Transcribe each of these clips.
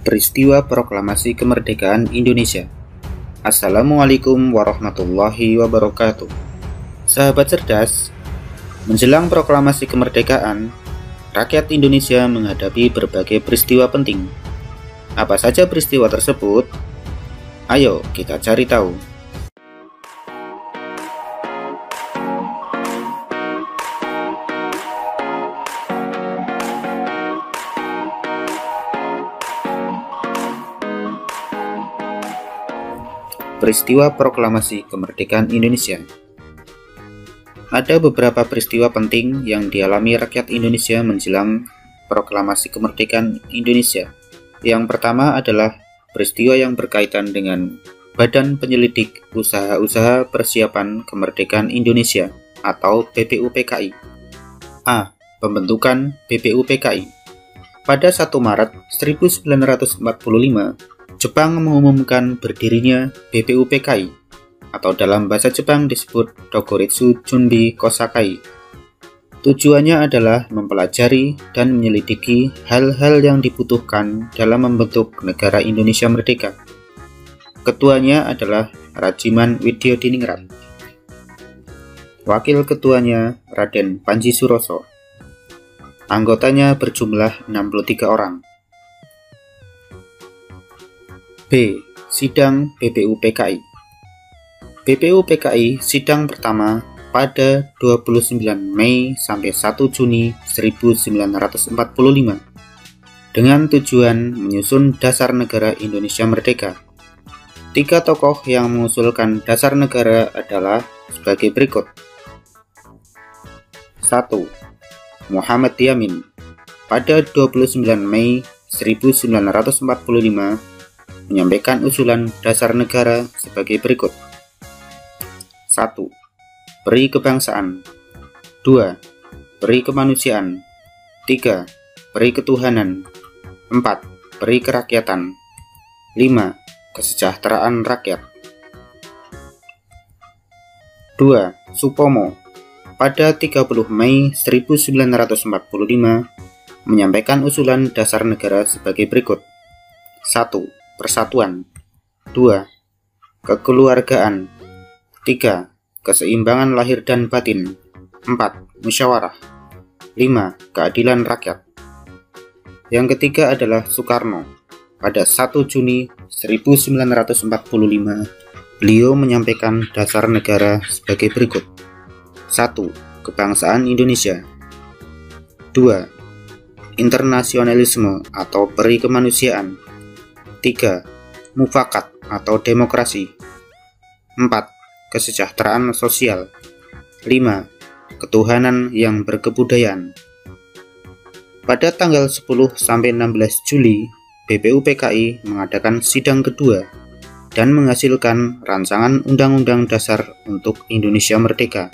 Peristiwa Proklamasi Kemerdekaan Indonesia Assalamualaikum warahmatullahi wabarakatuh Sahabat cerdas, menjelang proklamasi kemerdekaan, rakyat Indonesia menghadapi berbagai peristiwa penting. Apa saja peristiwa tersebut? Ayo kita cari tahu. Peristiwa Proklamasi Kemerdekaan Indonesia Ada beberapa peristiwa penting yang dialami rakyat Indonesia menjelang Proklamasi Kemerdekaan Indonesia. Yang pertama adalah peristiwa yang berkaitan dengan Badan Penyelidik Usaha-Usaha Persiapan Kemerdekaan Indonesia atau BPUPKI. A. Pembentukan BPUPKI Pada 1 Maret 1945, Jepang mengumumkan berdirinya BPUPKI atau dalam bahasa Jepang disebut Dokoritsu Junbi Kosakai. Tujuannya adalah mempelajari dan menyelidiki hal-hal yang dibutuhkan dalam membentuk negara Indonesia merdeka. Ketuanya adalah Rajiman Widyodiningrat. Wakil ketuanya Raden Panji Suroso. Anggotanya berjumlah 63 orang. B. Sidang BPUPKI BPUPKI sidang pertama pada 29 Mei sampai 1 Juni 1945 dengan tujuan menyusun dasar negara Indonesia Merdeka. Tiga tokoh yang mengusulkan dasar negara adalah sebagai berikut. 1. Muhammad Yamin pada 29 Mei 1945 menyampaikan usulan dasar negara sebagai berikut. 1. Peri kebangsaan 2. Peri kemanusiaan 3. Peri ketuhanan 4. Peri kerakyatan 5. Kesejahteraan rakyat 2. Supomo pada 30 Mei 1945 menyampaikan usulan dasar negara sebagai berikut. 1 persatuan. 2. Kekeluargaan. 3. Keseimbangan lahir dan batin. 4. Musyawarah. 5. Keadilan rakyat. Yang ketiga adalah Soekarno. Pada 1 Juni 1945, beliau menyampaikan dasar negara sebagai berikut. 1. Kebangsaan Indonesia 2. Internasionalisme atau peri kemanusiaan 3. Mufakat atau demokrasi 4. Kesejahteraan sosial 5. Ketuhanan yang berkebudayaan Pada tanggal 10 sampai 16 Juli, BPUPKI mengadakan sidang kedua dan menghasilkan rancangan Undang-Undang Dasar untuk Indonesia Merdeka.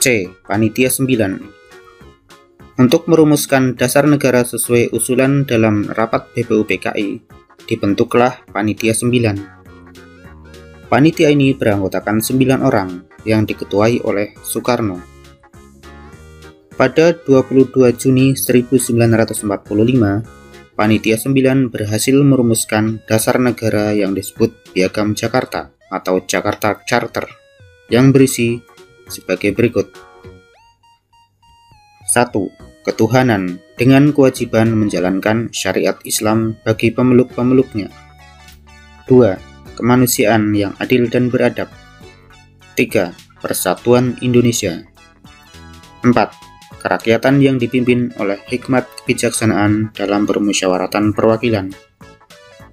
C. Panitia 9 untuk merumuskan dasar negara sesuai usulan dalam rapat BPUPKI, dibentuklah Panitia 9. Panitia ini beranggotakan 9 orang yang diketuai oleh Soekarno. Pada 22 Juni 1945, Panitia 9 berhasil merumuskan dasar negara yang disebut Piagam Jakarta atau Jakarta Charter yang berisi sebagai berikut. 1 ketuhanan dengan kewajiban menjalankan syariat Islam bagi pemeluk-pemeluknya. 2. Kemanusiaan yang adil dan beradab. 3. Persatuan Indonesia. 4. Kerakyatan yang dipimpin oleh hikmat kebijaksanaan dalam permusyawaratan perwakilan.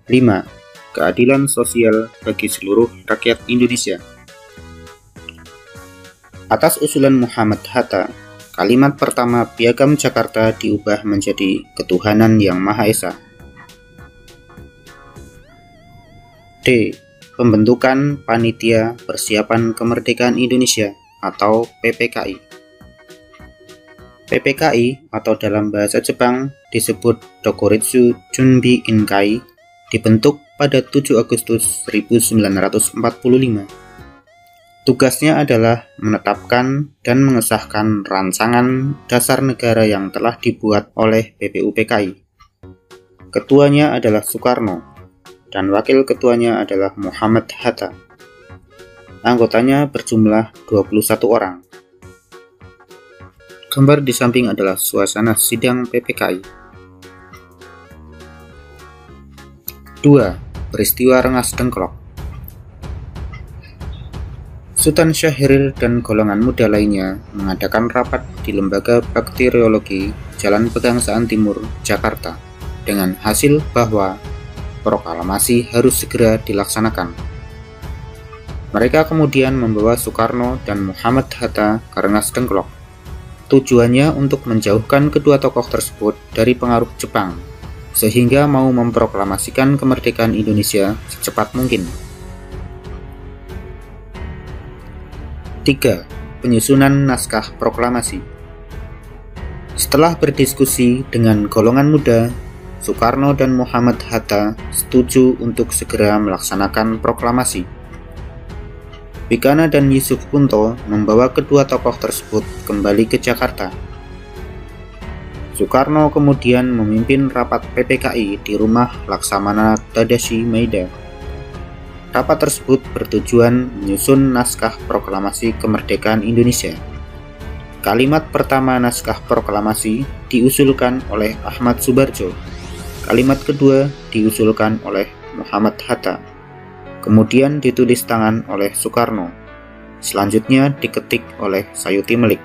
5. Keadilan sosial bagi seluruh rakyat Indonesia. Atas usulan Muhammad Hatta, Kalimat pertama Piagam Jakarta diubah menjadi Ketuhanan Yang Maha Esa. D. Pembentukan Panitia Persiapan Kemerdekaan Indonesia atau PPKI. PPKI atau dalam bahasa Jepang disebut Dokuritsu Junbi Inkai dibentuk pada 7 Agustus 1945 Tugasnya adalah menetapkan dan mengesahkan rancangan dasar negara yang telah dibuat oleh BPUPKI. Ketuanya adalah Soekarno dan wakil ketuanya adalah Muhammad Hatta. Anggotanya berjumlah 21 orang. Gambar di samping adalah suasana sidang PPKI. 2. Peristiwa Rengas Dengklok Sultan Syahrir dan golongan muda lainnya mengadakan rapat di Lembaga Bakteriologi Jalan Pegangsaan Timur, Jakarta dengan hasil bahwa proklamasi harus segera dilaksanakan. Mereka kemudian membawa Soekarno dan Muhammad Hatta ke Rengas Dengklok. Tujuannya untuk menjauhkan kedua tokoh tersebut dari pengaruh Jepang, sehingga mau memproklamasikan kemerdekaan Indonesia secepat mungkin. 3. Penyusunan naskah proklamasi Setelah berdiskusi dengan golongan muda Soekarno dan Muhammad Hatta setuju untuk segera melaksanakan proklamasi. Bikana dan Yusuf Kunto membawa kedua tokoh tersebut kembali ke Jakarta. Soekarno kemudian memimpin rapat PPKI di rumah Laksamana Tadashi Maeda. Rapat tersebut bertujuan menyusun naskah proklamasi kemerdekaan Indonesia. Kalimat pertama naskah proklamasi diusulkan oleh Ahmad Subarjo Kalimat kedua diusulkan oleh Muhammad Hatta, kemudian ditulis tangan oleh Soekarno, selanjutnya diketik oleh Sayuti Melik.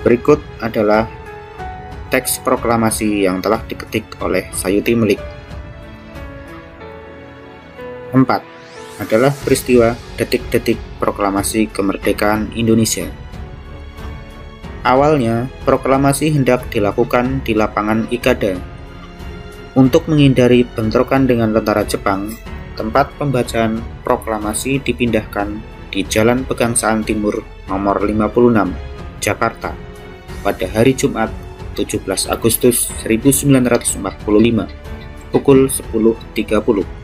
Berikut adalah teks proklamasi yang telah diketik oleh Sayuti Melik. 4. Adalah peristiwa detik-detik proklamasi kemerdekaan Indonesia. Awalnya, proklamasi hendak dilakukan di lapangan Ikada. Untuk menghindari bentrokan dengan tentara Jepang, tempat pembacaan proklamasi dipindahkan di Jalan Pegangsaan Timur nomor 56, Jakarta, pada hari Jumat 17 Agustus 1945, pukul 10.30.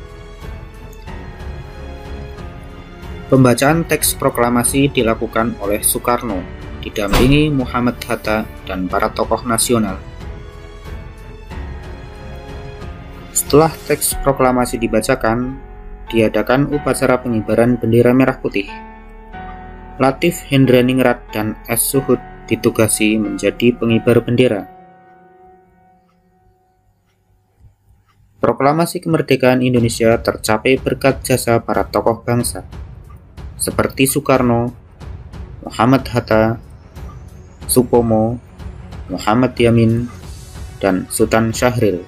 Pembacaan teks proklamasi dilakukan oleh Soekarno didampingi Muhammad Hatta dan para tokoh nasional. Setelah teks proklamasi dibacakan, diadakan upacara pengibaran bendera merah putih. Latif Hendraningrat dan S. Suhud ditugasi menjadi pengibar bendera. Proklamasi kemerdekaan Indonesia tercapai berkat jasa para tokoh bangsa, seperti Soekarno, Muhammad Hatta, Supomo, Muhammad Yamin, dan Sultan Syahrir